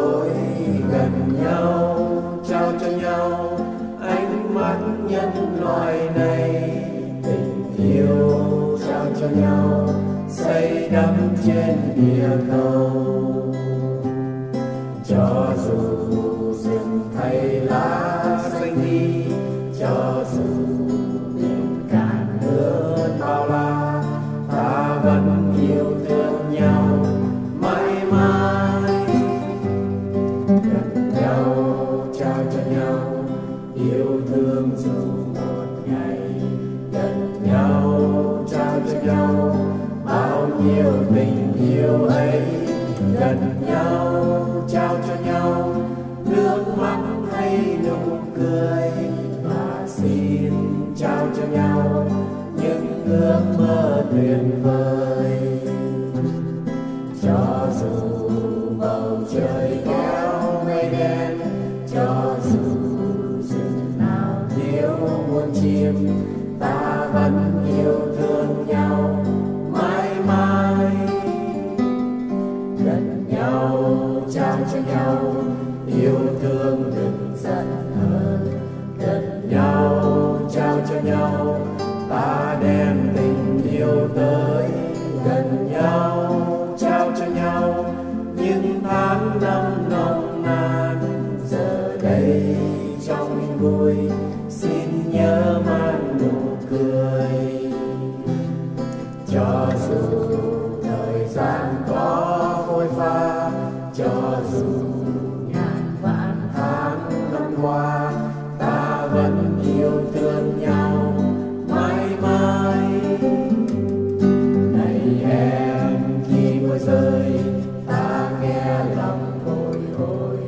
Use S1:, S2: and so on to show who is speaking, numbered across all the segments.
S1: tôi gần nhau, trao cho nhau ánh mắt nhân loại này. Tình yêu trao cho nhau xây đắp trên địa cầu. Cho dù rừng thay lá xanh đi, cho dù yêu thương dù một ngày gần nhau, trao cho nhau, bao nhiêu tình yêu ấy. Gần nhau, trao cho nhau, nước mắt hay nụ cười. Và xin trao cho nhau những ước mơ tuyệt vời. Cho dù bầu trời kéo mây đen muôn ta vẫn yêu thương nhau mãi mãi. Gần nhau, trao cho nhau, yêu thương đừng giận hờn. Gần nhau, trao cho nhau, ta đem tình yêu tới gần nhau. Có phôi pha cho dù ngàn vạn tháng năm qua, ta vẫn yêu thương nhau mãi mãi này em, khi mưa rơi, ta nghe lòng bồi hồi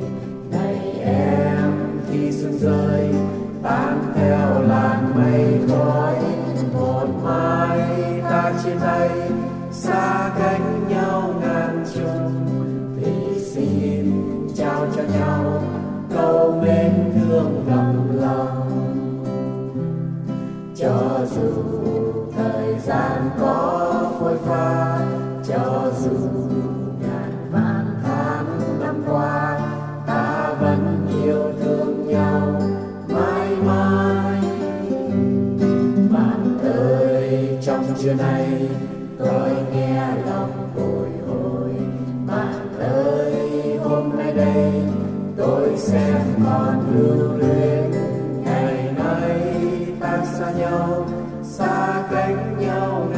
S1: này em, khi sương rơi tan theo làn mây khói một mai ta chia tay, xa cánh. Nhau câu mến thương ngập lòng. Cho dù thời gian có phôi pha, cho dù ngàn vạn tháng năm qua, ta vẫn yêu thương nhau mãi mãi. Bạn ơi, trong trưa nay, tôi nghe lòng thương lên ngày nay ta xa nhau xa cách nhau